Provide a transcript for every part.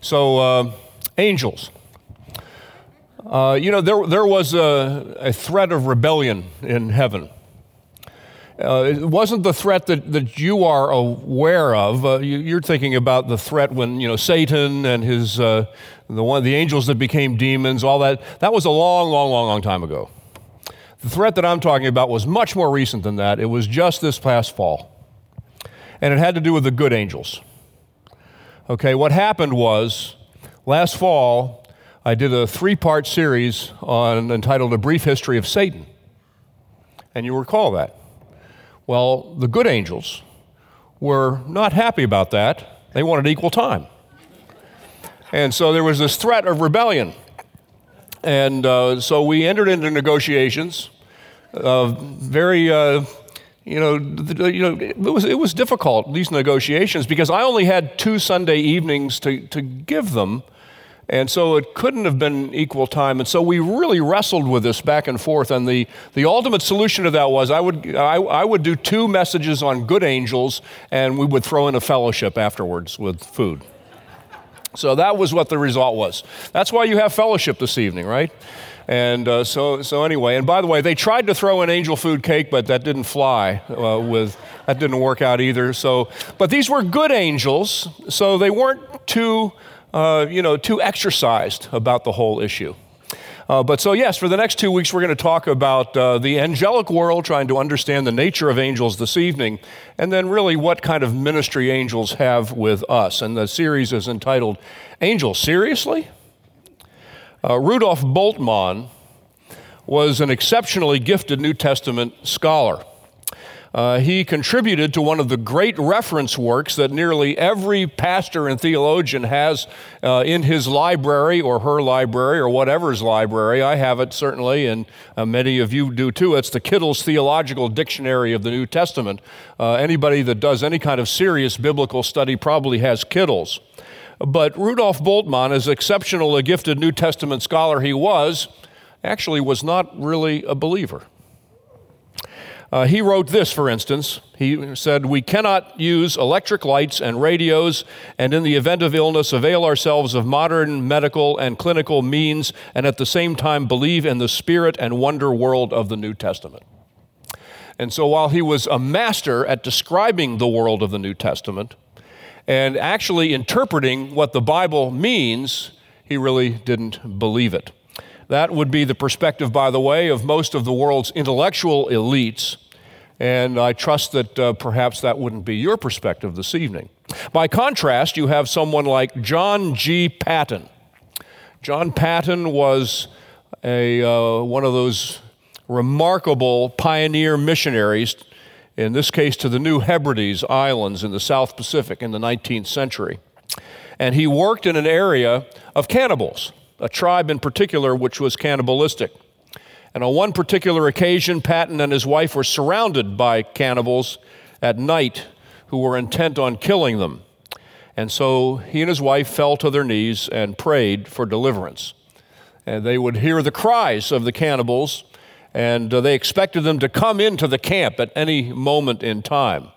So, uh, angels. Uh, you know, there, there was a, a threat of rebellion in heaven. Uh, it wasn't the threat that, that you are aware of. Uh, you, are thinking about the threat when you know Satan and his uh, the one the angels that became demons, all that. That was a long, long, long, long time ago. The threat that I'm talking about was much more recent than that. It was just this past fall, and it had to do with the good angels. Okay, what happened was last fall I did a three-part series on entitled "A Brief History of Satan," and you recall that. Well, the good angels were not happy about that. They wanted equal time. And so there was this threat of rebellion. And uh, so we entered into negotiations. Uh, very, uh, you know, you know, it was, it was difficult, these negotiations, because I only had two Sunday evenings to, to give them and so it couldn't have been equal time. And so we really wrestled with this back and forth. And the, the ultimate solution to that was I would, I, I would do two messages on good angels, and we would throw in a fellowship afterwards with food. So that was what the result was. That's why you have fellowship this evening, right? And uh, so, so anyway, and by the way, they tried to throw in angel food cake, but that didn't fly. Uh, with that didn't work out either. So, but these were good angels, so they weren't too uh, you know, too exercised about the whole issue. Uh, but so, yes, for the next two weeks, we're going to talk about uh, the angelic world, trying to understand the nature of angels this evening, and then really what kind of ministry angels have with us. And the series is entitled Angels Seriously? Uh, Rudolf Bultmann was an exceptionally gifted New Testament scholar. Uh, he contributed to one of the great reference works that nearly every pastor and theologian has uh, in his library or her library or whatever's library. I have it certainly, and uh, many of you do too. It's the Kittel's Theological Dictionary of the New Testament. Uh, anybody that does any kind of serious biblical study probably has Kittel's. But Rudolf Bultmann, as exceptional a gifted New Testament scholar he was, actually was not really a believer. Uh, he wrote this, for instance. He said, We cannot use electric lights and radios, and in the event of illness, avail ourselves of modern medical and clinical means, and at the same time believe in the spirit and wonder world of the New Testament. And so, while he was a master at describing the world of the New Testament and actually interpreting what the Bible means, he really didn't believe it. That would be the perspective, by the way, of most of the world's intellectual elites. And I trust that uh, perhaps that wouldn't be your perspective this evening. By contrast, you have someone like John G. Paton. John Paton was a, uh, one of those remarkable pioneer missionaries, in this case to the New Hebrides Islands in the South Pacific in the 19th century. And he worked in an area of cannibals a tribe in particular which was cannibalistic. And on one particular occasion, Paton and his wife were surrounded by cannibals at night who were intent on killing them. And so he and his wife fell to their knees and prayed for deliverance. And they would hear the cries of the cannibals, and uh, they expected them to come into the camp at any moment in time.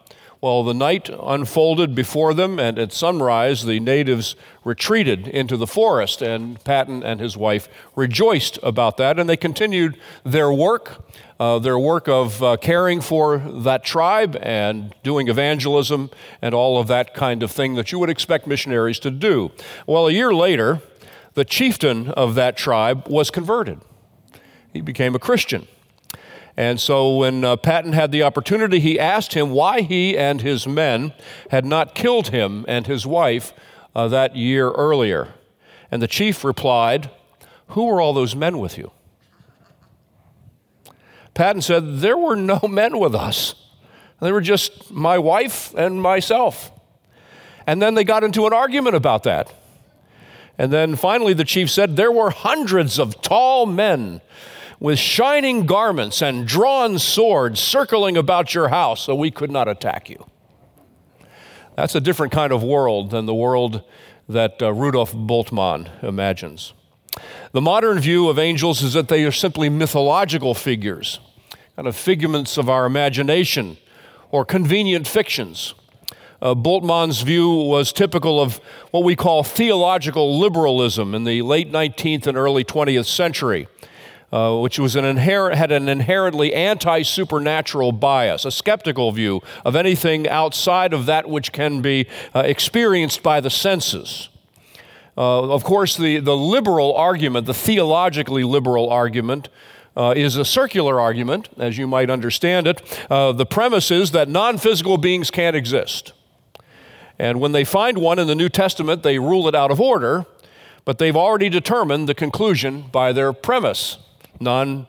Well, the night unfolded before them, and at sunrise, the natives retreated into the forest, and Paton and his wife rejoiced about that, and they continued their work, uh, their work of uh, caring for that tribe and doing evangelism and all of that kind of thing that you would expect missionaries to do. Well, a year later, the chieftain of that tribe was converted. He became a Christian. And so when uh, Paton had the opportunity, he asked him why he and his men had not killed him and his wife uh, that year earlier. And the chief replied, Who were all those men with you? Paton said, There were no men with us. They were just my wife and myself. And then they got into an argument about that. And then finally, the chief said, There were hundreds of tall men with shining garments and drawn swords circling about your house so we could not attack you. That's a different kind of world than the world that uh, Rudolf Bultmann imagines. The modern view of angels is that they are simply mythological figures, kind of figments of our imagination or convenient fictions. Uh, Bultmann's view was typical of what we call theological liberalism in the late 19th and early 20th century. Uh, which was an inherent, had an inherently anti supernatural bias, a skeptical view of anything outside of that which can be uh, experienced by the senses. Uh, of course, the, the liberal argument, the theologically liberal argument, uh, is a circular argument, as you might understand it. Uh, the premise is that non physical beings can't exist. And when they find one in the New Testament, they rule it out of order, but they've already determined the conclusion by their premise non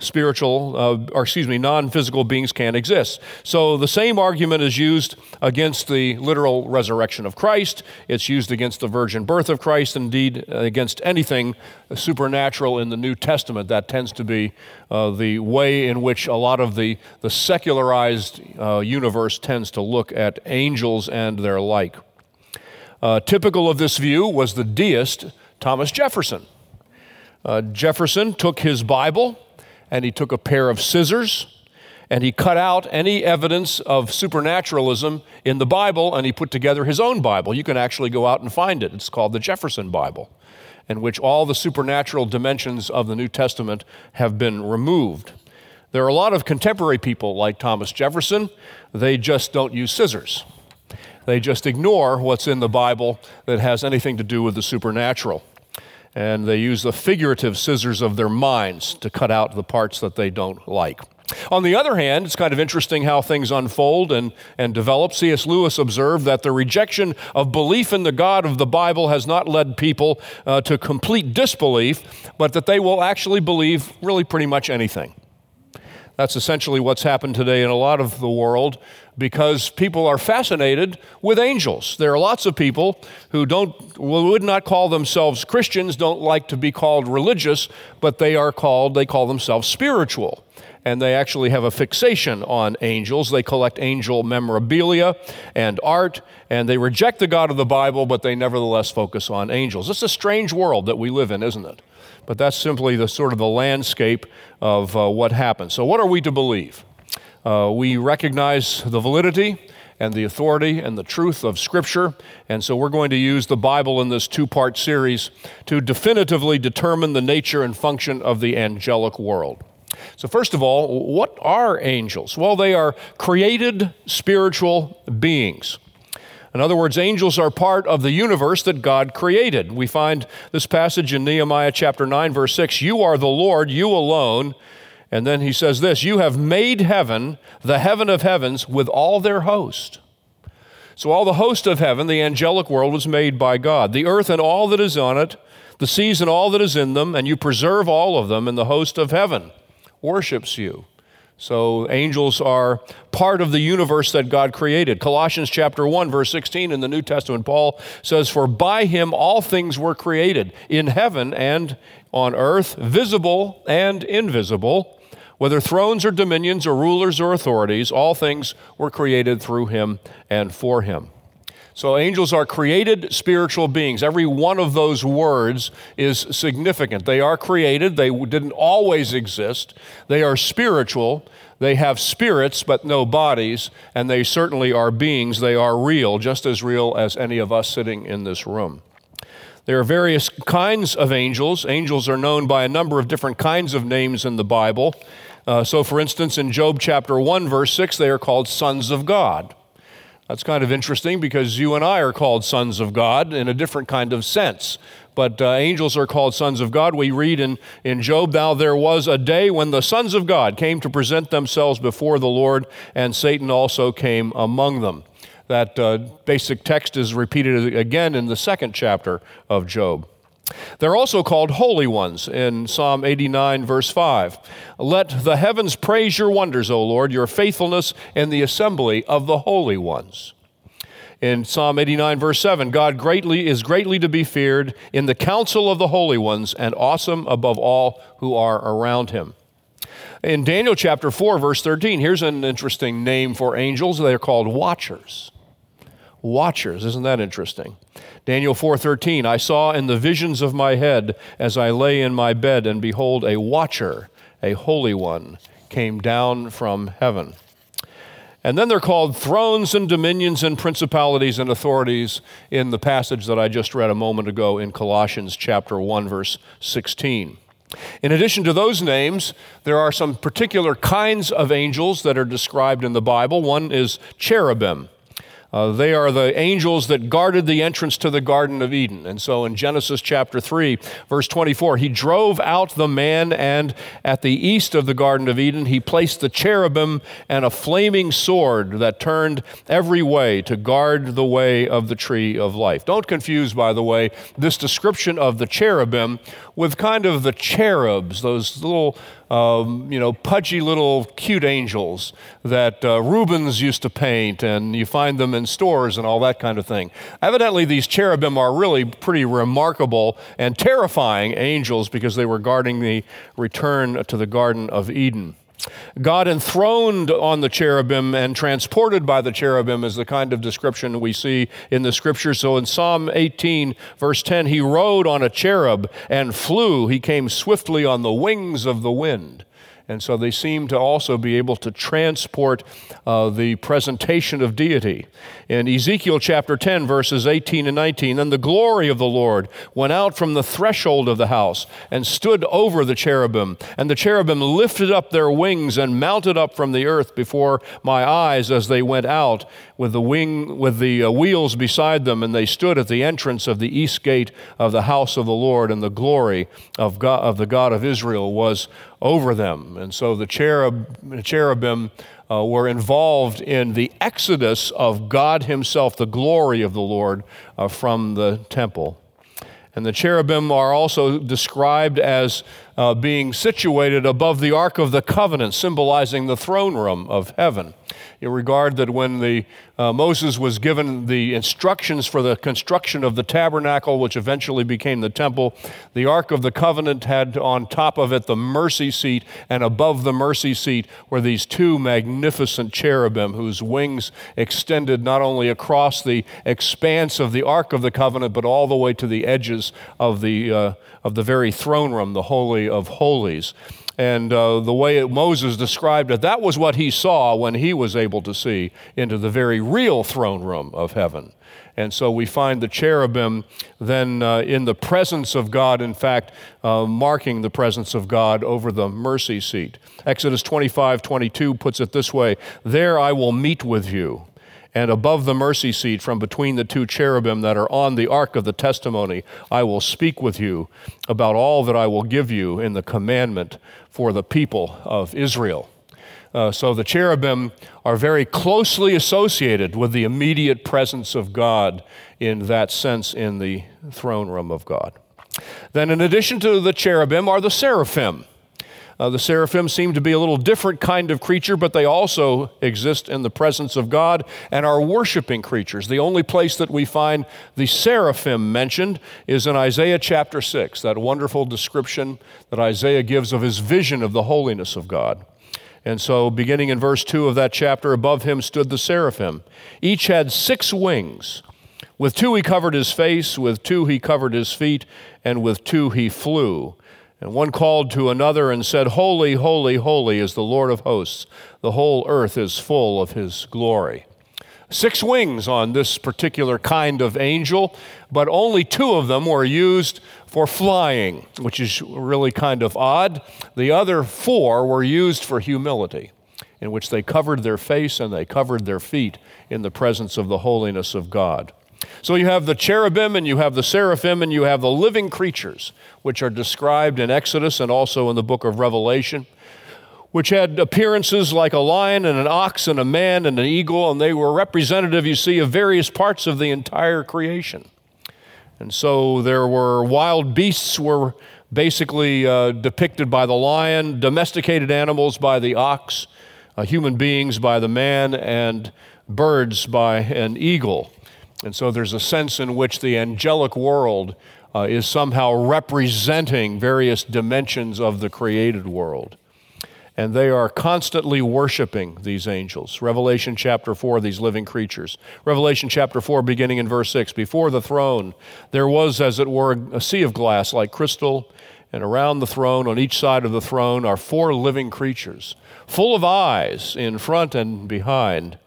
spiritual, uh, or excuse me, non physical beings can't exist. So the same argument is used against the literal resurrection of Christ. It's used against the virgin birth of Christ, indeed, against anything supernatural in the New Testament. That tends to be uh, the way in which a lot of the, the secularized uh, universe tends to look at angels and their like. Uh, typical of this view was the deist Thomas Jefferson. Uh, Jefferson took his Bible and he took a pair of scissors and he cut out any evidence of supernaturalism in the Bible and he put together his own Bible. You can actually go out and find it. It's called the Jefferson Bible, in which all the supernatural dimensions of the New Testament have been removed. There are a lot of contemporary people like Thomas Jefferson, they just don't use scissors. They just ignore what's in the Bible that has anything to do with the supernatural and they use the figurative scissors of their minds to cut out the parts that they don't like. On the other hand, it's kind of interesting how things unfold and, and develop. C.S. Lewis observed that the rejection of belief in the God of the Bible has not led people uh, to complete disbelief, but that they will actually believe really pretty much anything. That's essentially what's happened today in a lot of the world because people are fascinated with angels. There are lots of people who don't would not call themselves Christians, don't like to be called religious, but they are called they call themselves spiritual. And they actually have a fixation on angels. They collect angel memorabilia and art, and they reject the God of the Bible, but they nevertheless focus on angels. It's a strange world that we live in, isn't it? but that's simply the sort of the landscape of uh, what happens. So, what are we to believe? Uh, we recognize the validity and the authority and the truth of Scripture, and so we're going to use the Bible in this two part series to definitively determine the nature and function of the angelic world. So, first of all, what are angels? Well, they are created spiritual beings. In other words, angels are part of the universe that God created. We find this passage in Nehemiah chapter 9, verse 6 You are the Lord, you alone. And then he says this You have made heaven, the heaven of heavens, with all their host. So, all the host of heaven, the angelic world, was made by God. The earth and all that is on it, the seas and all that is in them, and you preserve all of them, and the host of heaven worships you. So angels are part of the universe that God created. Colossians chapter 1 verse 16 in the New Testament Paul says for by him all things were created in heaven and on earth, visible and invisible, whether thrones or dominions or rulers or authorities, all things were created through him and for him. So, angels are created spiritual beings. Every one of those words is significant. They are created, they didn't always exist. They are spiritual. They have spirits, but no bodies, and they certainly are beings. They are real, just as real as any of us sitting in this room. There are various kinds of angels. Angels are known by a number of different kinds of names in the Bible. Uh, so, for instance, in Job chapter 1, verse 6, they are called sons of God. That's kind of interesting because you and I are called sons of God in a different kind of sense. But uh, angels are called sons of God. We read in, in Job, Now there was a day when the sons of God came to present themselves before the Lord, and Satan also came among them. That uh, basic text is repeated again in the second chapter of Job. They're also called holy ones in Psalm 89, verse 5. Let the heavens praise your wonders, O Lord, your faithfulness in the assembly of the holy ones. In Psalm 89, verse 7, God greatly is greatly to be feared in the council of the holy ones and awesome above all who are around him. In Daniel chapter 4, verse 13, here's an interesting name for angels. They're called watchers. Watchers, isn't that interesting? Daniel 4:13 I saw in the visions of my head as I lay in my bed and behold a watcher a holy one came down from heaven. And then they're called thrones and dominions and principalities and authorities in the passage that I just read a moment ago in Colossians chapter 1 verse 16. In addition to those names, there are some particular kinds of angels that are described in the Bible. One is cherubim. Uh, they are the angels that guarded the entrance to the Garden of Eden. And so in Genesis chapter 3, verse 24, he drove out the man, and at the east of the Garden of Eden, he placed the cherubim and a flaming sword that turned every way to guard the way of the tree of life. Don't confuse, by the way, this description of the cherubim with kind of the cherubs, those little um, you know, pudgy little cute angels that uh, Rubens used to paint, and you find them in stores and all that kind of thing. Evidently, these cherubim are really pretty remarkable and terrifying angels because they were guarding the return to the Garden of Eden. God enthroned on the cherubim and transported by the cherubim is the kind of description we see in the scripture. So in Psalm 18, verse 10, he rode on a cherub and flew. He came swiftly on the wings of the wind. And so they seem to also be able to transport uh, the presentation of deity. In Ezekiel chapter 10, verses 18 and 19, then the glory of the Lord went out from the threshold of the house and stood over the cherubim. And the cherubim lifted up their wings and mounted up from the earth before my eyes as they went out with the wing with the uh, wheels beside them and they stood at the entrance of the east gate of the house of the Lord and the glory of God of the God of Israel was over them and so the cherub, cherubim uh, were involved in the exodus of God himself the glory of the Lord uh, from the temple and the cherubim are also described as uh, being situated above the Ark of the Covenant, symbolizing the throne room of heaven. In regard that when the, uh, Moses was given the instructions for the construction of the tabernacle, which eventually became the temple, the Ark of the Covenant had on top of it the mercy seat, and above the mercy seat were these two magnificent cherubim whose wings extended not only across the expanse of the Ark of the Covenant, but all the way to the edges of the, uh, of the very throne room, the Holy of Holies. And uh, the way Moses described it, that was what he saw when he was able to see into the very real throne room of heaven. And so we find the cherubim then uh, in the presence of God, in fact, uh, marking the presence of God over the mercy seat. Exodus 25 22 puts it this way There I will meet with you and above the mercy seat from between the two cherubim that are on the ark of the testimony, I will speak with you about all that I will give you in the commandment for the people of Israel. Uh, so the cherubim are very closely associated with the immediate presence of God in that sense in the throne room of God. Then, in addition to the cherubim, are the seraphim. Uh, the seraphim seem to be a little different kind of creature, but they also exist in the presence of God and are worshiping creatures. The only place that we find the seraphim mentioned is in Isaiah chapter 6, that wonderful description that Isaiah gives of his vision of the holiness of God. And so, beginning in verse 2 of that chapter, above him stood the seraphim. Each had six wings. With two he covered his face, with two he covered his feet, and with two he flew. And one called to another and said, Holy, holy, holy is the Lord of hosts. The whole earth is full of his glory. Six wings on this particular kind of angel, but only two of them were used for flying, which is really kind of odd. The other four were used for humility, in which they covered their face and they covered their feet in the presence of the holiness of God. So you have the cherubim and you have the seraphim and you have the living creatures, which are described in Exodus and also in the book of Revelation, which had appearances like a lion and an ox and a man and an eagle, and they were representative, you see, of various parts of the entire creation. And so there were wild beasts were basically uh, depicted by the lion, domesticated animals by the ox, uh, human beings by the man, and birds by an eagle. And so there's a sense in which the angelic world uh, is somehow representing various dimensions of the created world. And they are constantly worshiping these angels. Revelation chapter 4, these living creatures. Revelation chapter 4, beginning in verse 6 Before the throne, there was, as it were, a sea of glass like crystal And around the throne, on each side of the throne, are four living creatures, full of eyes in front and behind.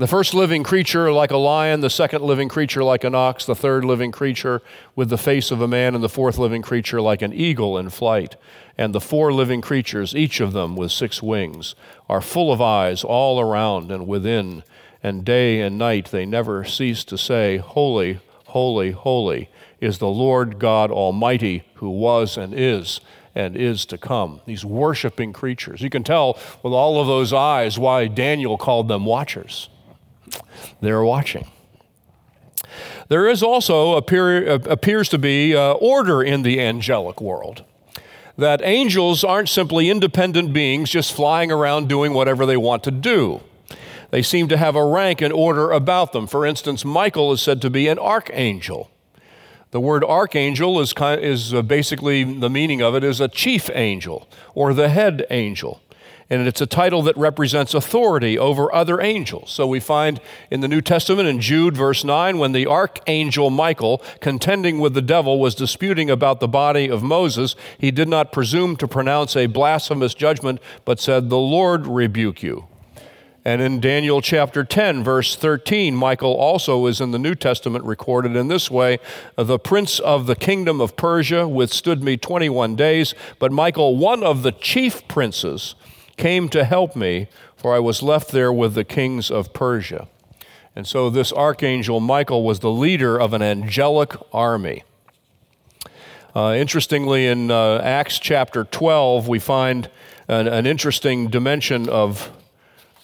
The first living creature like a lion, the second living creature like an ox, the third living creature with the face of a man, and the fourth living creature like an eagle in flight. And the four living creatures, each of them with six wings, are full of eyes all around and within, and day and night they never cease to say, Holy, holy, holy is the Lord God Almighty, who was and is and is to come. These worshiping creatures. You can tell with all of those eyes why Daniel called them watchers they're watching. There is also appear, appears to be uh, order in the angelic world. That angels aren't simply independent beings just flying around doing whatever they want to do. They seem to have a rank and order about them. For instance, Michael is said to be an archangel. The word archangel is, kind, is uh, basically the meaning of it is a chief angel or the head angel and it's a title that represents authority over other angels. So we find in the New Testament in Jude, verse 9, when the archangel Michael, contending with the devil, was disputing about the body of Moses, he did not presume to pronounce a blasphemous judgment, but said, The Lord rebuke you. And in Daniel chapter 10, verse 13, Michael also is in the New Testament recorded in this way The prince of the kingdom of Persia withstood me 21 days, but Michael, one of the chief princes, came to help me, for I was left there with the kings of Persia. And so this archangel Michael was the leader of an angelic army. Uh, interestingly, in uh, Acts chapter 12, we find an, an, interesting dimension of,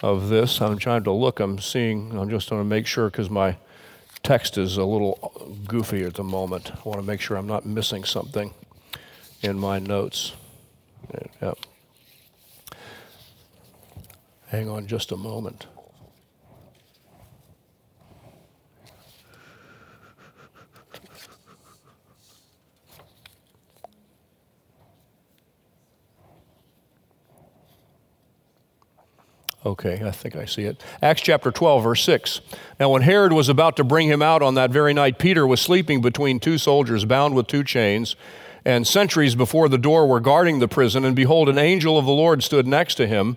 of this. I'm trying to look, I'm seeing, I'm just going to make sure because my text is a little goofy at the moment. I want to make sure I'm not missing something in my notes. Yep. Hang on just a moment. Okay, I think I see it. Acts chapter 12, verse 6. Now, when Herod was about to bring him out on that very night, Peter was sleeping between two soldiers, bound with two chains, and sentries before the door were guarding the prison. And behold, an angel of the Lord stood next to him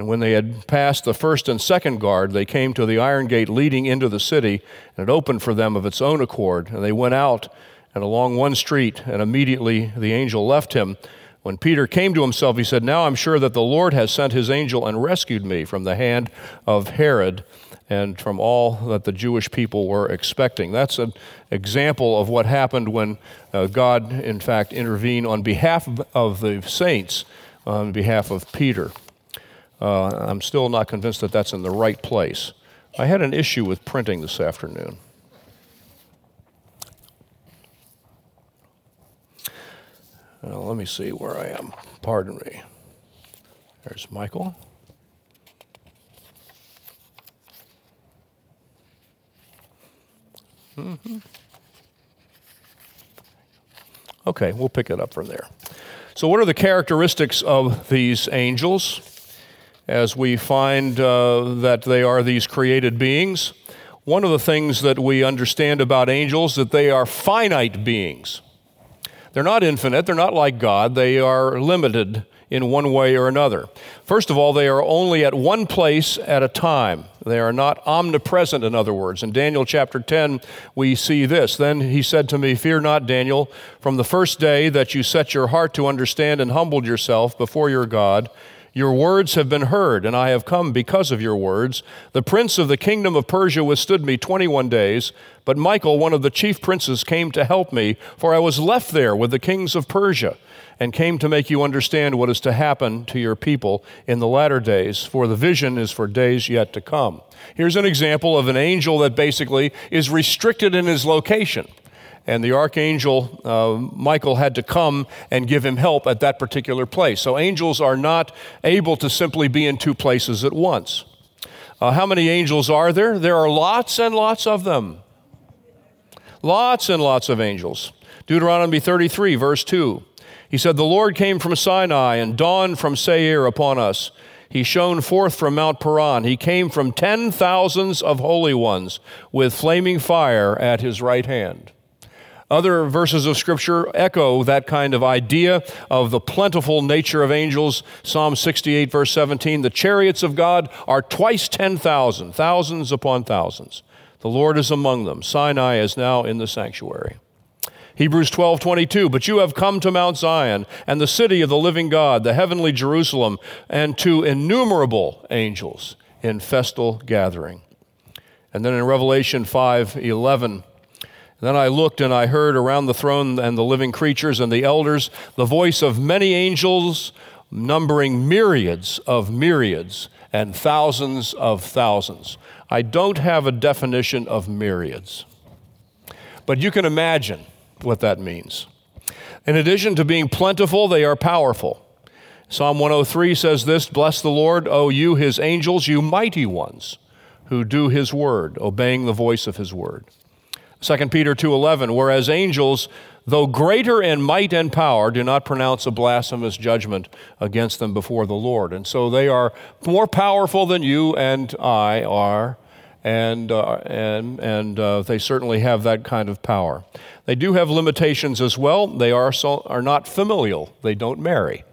And when they had passed the first and second guard, they came to the iron gate leading into the city, and it opened for them of its own accord. And they went out and along one street, and immediately the angel left him. When Peter came to himself, he said, Now I'm sure that the Lord has sent his angel and rescued me from the hand of Herod and from all that the Jewish people were expecting. That's an example of what happened when uh, God, in fact, intervened on behalf of the saints, on behalf of Peter. Uh, I'm still not convinced that that's in the right place. I had an issue with printing this afternoon. Well, let me see where I am. Pardon me. There's Michael. Mm-hmm. Okay, we'll pick it up from there. So, what are the characteristics of these angels? As we find uh, that they are these created beings. One of the things that we understand about angels that they are finite beings. They're not infinite, they're not like God, they are limited in one way or another. First of all, they are only at one place at a time. They are not omnipresent, in other words. In Daniel chapter 10, we see this. Then he said to me, Fear not, Daniel, from the first day that you set your heart to understand and humbled yourself before your God, your words have been heard, and I have come because of your words. The prince of the kingdom of Persia withstood me 21 days, but Michael, one of the chief princes, came to help me, for I was left there with the kings of Persia, and came to make you understand what is to happen to your people in the latter days, for the vision is for days yet to come. Here's an example of an angel that basically is restricted in his location and the archangel uh, Michael had to come and give him help at that particular place. So angels are not able to simply be in two places at once. Uh, how many angels are there? There are lots and lots of them. Lots and lots of angels. Deuteronomy 33, verse 2. He said, The Lord came from Sinai and dawned from Seir upon us. He shone forth from Mount Paran. He came from ten thousands of holy ones with flaming fire at his right hand. Other verses of Scripture echo that kind of idea of the plentiful nature of angels. Psalm 68, verse 17 The chariots of God are twice 10,000, thousands upon thousands. The Lord is among them. Sinai is now in the sanctuary. Hebrews 12, 22, but you have come to Mount Zion and the city of the living God, the heavenly Jerusalem, and to innumerable angels in festal gathering. And then in Revelation 5, 11, then I looked and I heard around the throne and the living creatures and the elders the voice of many angels, numbering myriads of myriads and thousands of thousands. I don't have a definition of myriads, but you can imagine what that means. In addition to being plentiful, they are powerful. Psalm 103 says this Bless the Lord, O you, his angels, you mighty ones who do his word, obeying the voice of his word. 2 Peter 2:11 whereas angels though greater in might and power do not pronounce a blasphemous judgment against them before the Lord and so they are more powerful than you and I are and, uh, and, and uh, they certainly have that kind of power. They do have limitations as well. They are, so, are not familial, they don't marry.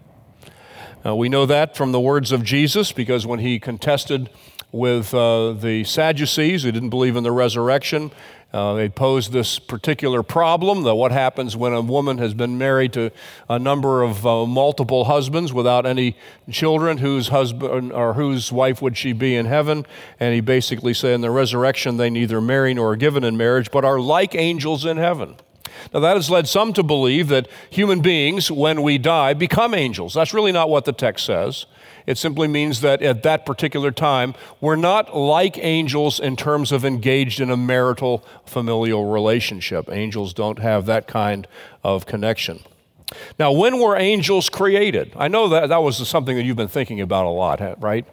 We know that from the words of Jesus because when he contested with uh, the Sadducees who didn't believe in the resurrection, uh, they posed this particular problem that what happens when a woman has been married to a number of uh, multiple husbands without any children, whose husband or whose wife would she be in heaven? And he basically said in the resurrection they neither marry nor are given in marriage, but are like angels in heaven. Now, that has led some to believe that human beings, when we die, become angels. That's really not what the text says. It simply means that at that particular time, we're not like angels in terms of engaged in a marital familial relationship. Angels don't have that kind of connection. Now, when were angels created? I know that that was something that you've been thinking about a lot, right?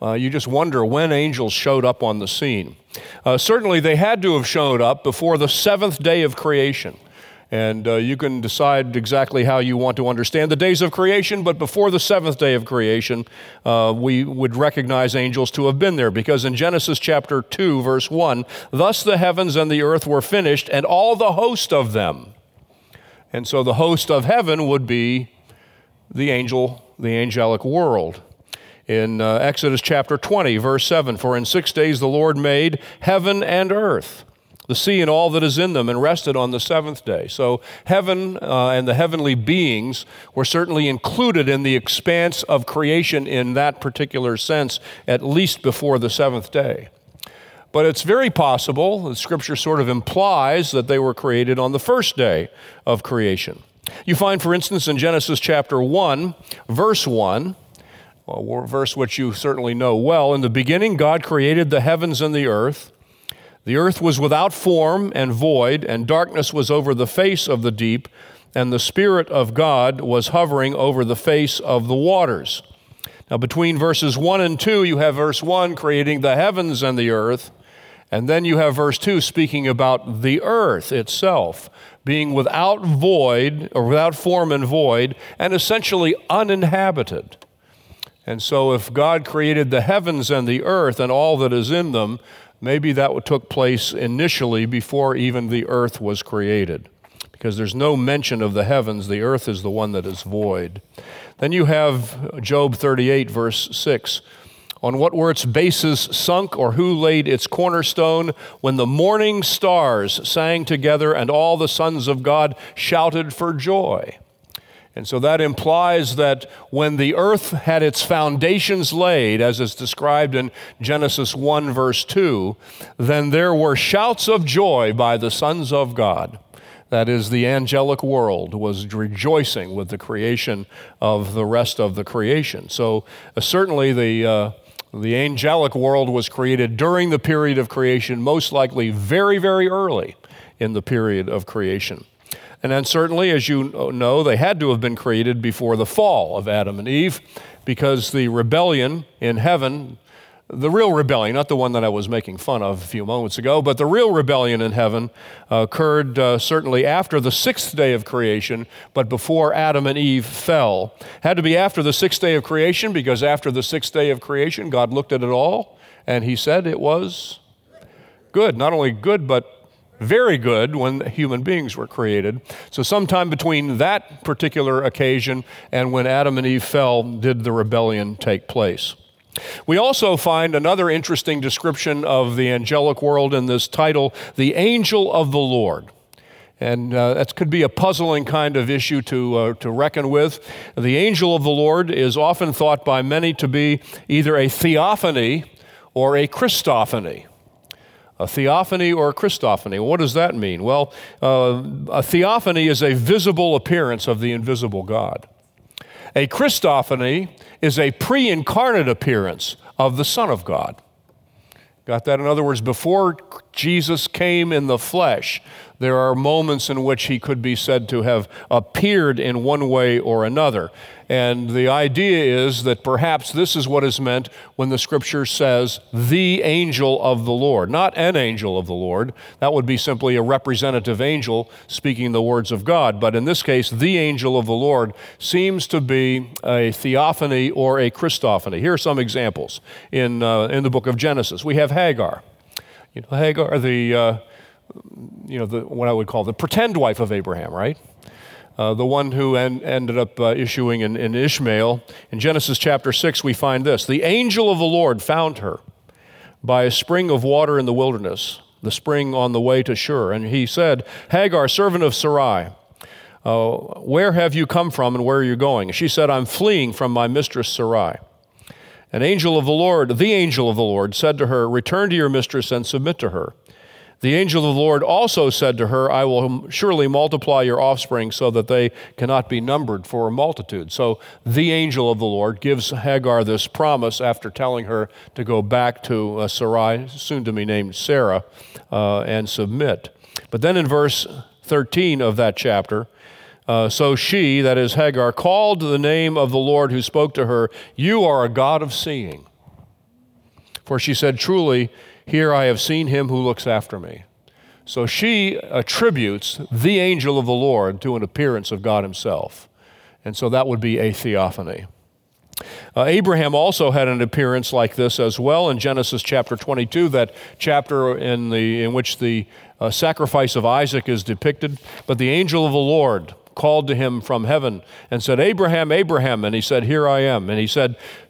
Uh, you just wonder when angels showed up on the scene. Uh, certainly, they had to have showed up before the seventh day of creation. And uh, you can decide exactly how you want to understand the days of creation, but before the seventh day of creation, uh, we would recognize angels to have been there, because in Genesis chapter 2, verse 1, thus the heavens and the earth were finished, and all the host of them. And so the host of heaven would be the angel, the angelic world. In uh, Exodus chapter 20, verse 7, for in six days the Lord made heaven and earth the sea and all that is in them, and rested on the seventh day. So, heaven uh, and the heavenly beings were certainly included in the expanse of creation in that particular sense, at least before the seventh day. But it's very possible, the scripture sort of implies that they were created on the first day of creation. You find, for instance, in Genesis chapter 1, verse 1, a verse which you certainly know well, in the beginning, God created the heavens and the earth. The earth was without form and void, and darkness was over the face of the deep, and the Spirit of God was hovering over the face of the waters. Now, between verses 1 and 2, you have verse 1 creating the heavens and the earth, and then you have verse 2 speaking about the earth itself being without void, or without form and void, and essentially uninhabited. And so, if God created the heavens and the earth and all that is in them, maybe that took place initially before even the earth was created. Because there's no mention of the heavens, the earth is the one that is void. Then you have Job 38, verse 6. On what were its bases sunk, or who laid its cornerstone? When the morning stars sang together and all the sons of God shouted for joy. And so that implies that when the earth had its foundations laid, as is described in Genesis 1, verse 2, then there were shouts of joy by the sons of God. That is, the angelic world was rejoicing with the creation of the rest of the creation. So, uh, certainly, the, uh, the angelic world was created during the period of creation, most likely very, very early in the period of creation. And then, certainly, as you know, they had to have been created before the fall of Adam and Eve because the rebellion in heaven the real rebellion, not the one that I was making fun of a few moments ago, but the real rebellion in heaven uh, occurred uh, certainly after the sixth day of creation, but before Adam and Eve fell. Had to be after the sixth day of creation because after the sixth day of creation, God looked at it all and he said it was good. Not only good, but very good when human beings were created. So, sometime between that particular occasion and when Adam and Eve fell, did the rebellion take place. We also find another interesting description of the angelic world in this title, The Angel of the Lord. And uh, that could be a puzzling kind of issue to, uh, to reckon with. The angel of the Lord is often thought by many to be either a theophany or a Christophany. A theophany or a Christophany. What does that mean? Well, uh, a theophany is a visible appearance of the invisible God. A Christophany is a pre incarnate appearance of the Son of God. Got that? In other words, before Jesus came in the flesh, there are moments in which he could be said to have appeared in one way or another. And the idea is that perhaps this is what is meant when the scripture says, the angel of the Lord. Not an angel of the Lord. That would be simply a representative angel speaking the words of God. But in this case, the angel of the Lord seems to be a theophany or a Christophany. Here are some examples in, uh, in the book of Genesis. We have Hagar. You know, Hagar, the, uh, you know, the, what I would call the pretend wife of Abraham, right? Uh, the one who en- ended up uh, issuing in, in Ishmael. In Genesis chapter 6, we find this The angel of the Lord found her by a spring of water in the wilderness, the spring on the way to Shur. And he said, Hagar, servant of Sarai, uh, where have you come from and where are you going? She said, I'm fleeing from my mistress Sarai. An angel of the Lord, the angel of the Lord, said to her, Return to your mistress and submit to her. The angel of the Lord also said to her, I will surely multiply your offspring so that they cannot be numbered for a multitude. So the angel of the Lord gives Hagar this promise after telling her to go back to uh, Sarai, soon to be named Sarah, uh, and submit. But then in verse 13 of that chapter, uh, so she, that is Hagar, called the name of the Lord who spoke to her, You are a God of seeing. For she said, Truly, here I have seen him who looks after me. So she attributes the angel of the Lord to an appearance of God himself. And so that would be a theophany. Uh, Abraham also had an appearance like this as well in Genesis chapter 22, that chapter in, the, in which the uh, sacrifice of Isaac is depicted. But the angel of the Lord called to him from heaven and said, Abraham, Abraham. And he said, Here I am. And he said,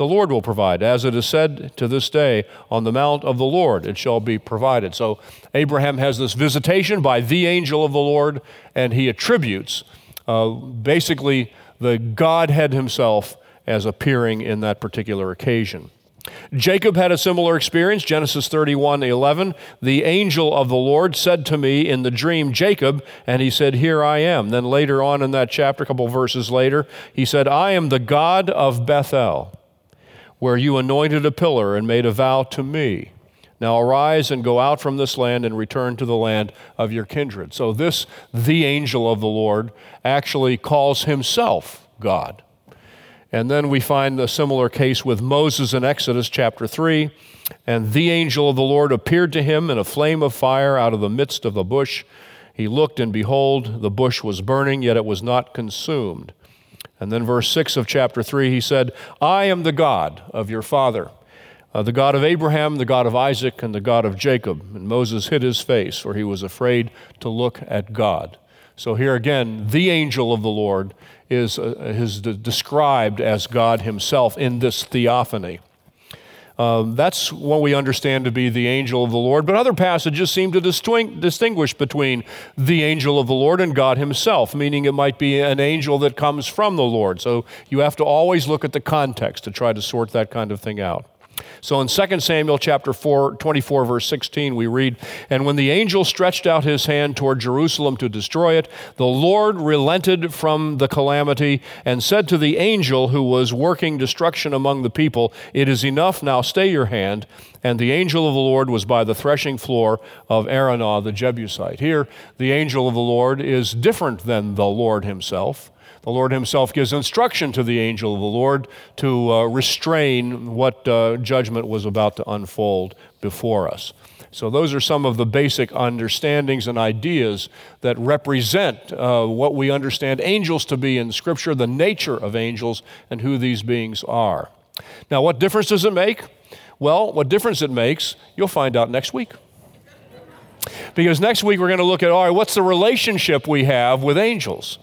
The Lord will provide. As it is said to this day, on the mount of the Lord it shall be provided. So Abraham has this visitation by the angel of the Lord, and he attributes uh, basically the Godhead himself as appearing in that particular occasion. Jacob had a similar experience. Genesis 31 11. The angel of the Lord said to me in the dream, Jacob, and he said, Here I am. Then later on in that chapter, a couple verses later, he said, I am the God of Bethel, where you anointed a pillar and made a vow to me. Now arise and go out from this land and return to the land of your kindred. So, this, the angel of the Lord, actually calls himself God. And then we find a similar case with Moses in Exodus chapter 3. And the angel of the Lord appeared to him in a flame of fire out of the midst of the bush. He looked, and behold, the bush was burning, yet it was not consumed. And then, verse 6 of chapter 3, he said, I am the God of your father, uh, the God of Abraham, the God of Isaac, and the God of Jacob. And Moses hid his face, for he was afraid to look at God. So here again, the angel of the Lord is, uh, is described as God himself in this theophany. Um, that's what we understand to be the angel of the Lord. But other passages seem to distinguish between the angel of the Lord and God Himself, meaning it might be an angel that comes from the Lord. So you have to always look at the context to try to sort that kind of thing out. So in 2 Samuel chapter 4, 24, verse 16, we read, And when the angel stretched out his hand toward Jerusalem to destroy it, the Lord relented from the calamity and said to the angel who was working destruction among the people, It is enough, now stay your hand. And the angel of the Lord was by the threshing floor of Araunah the Jebusite. Here, the angel of the Lord is different than the Lord himself. The Lord Himself gives instruction to the angel of the Lord to uh, restrain what uh, judgment was about to unfold before us. So, those are some of the basic understandings and ideas that represent uh, what we understand angels to be in Scripture, the nature of angels, and who these beings are. Now, what difference does it make? Well, what difference it makes, you'll find out next week. Because next week we're going to look at all right, what's the relationship we have with angels?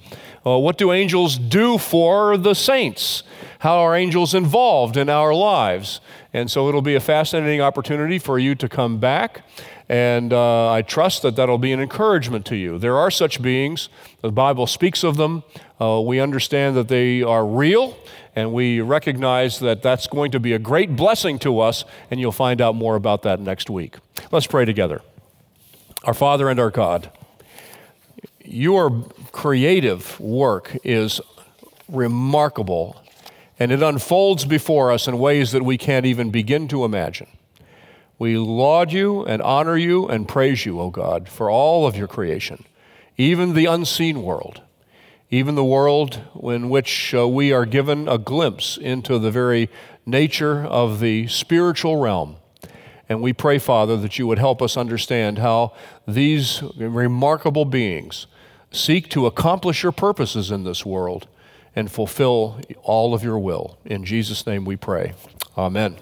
Uh, what do angels do for the saints? How are angels involved in our lives? And so it'll be a fascinating opportunity for you to come back. And uh, I trust that that'll be an encouragement to you. There are such beings, the Bible speaks of them. Uh, we understand that they are real, and we recognize that that's going to be a great blessing to us, and you'll find out more about that next week. Let's pray together. Our Father and our God, your creative work is remarkable, and it unfolds before us in ways that we can't even begin to imagine. We laud you and honor you and praise you, O God, for all of your creation, even the unseen world, even the world in which uh, we are given a glimpse into the very nature of the spiritual realm. And we pray, Father, that you would help us understand how these remarkable beings Seek to accomplish your purposes in this world and fulfill all of your will. In Jesus' name we pray. Amen.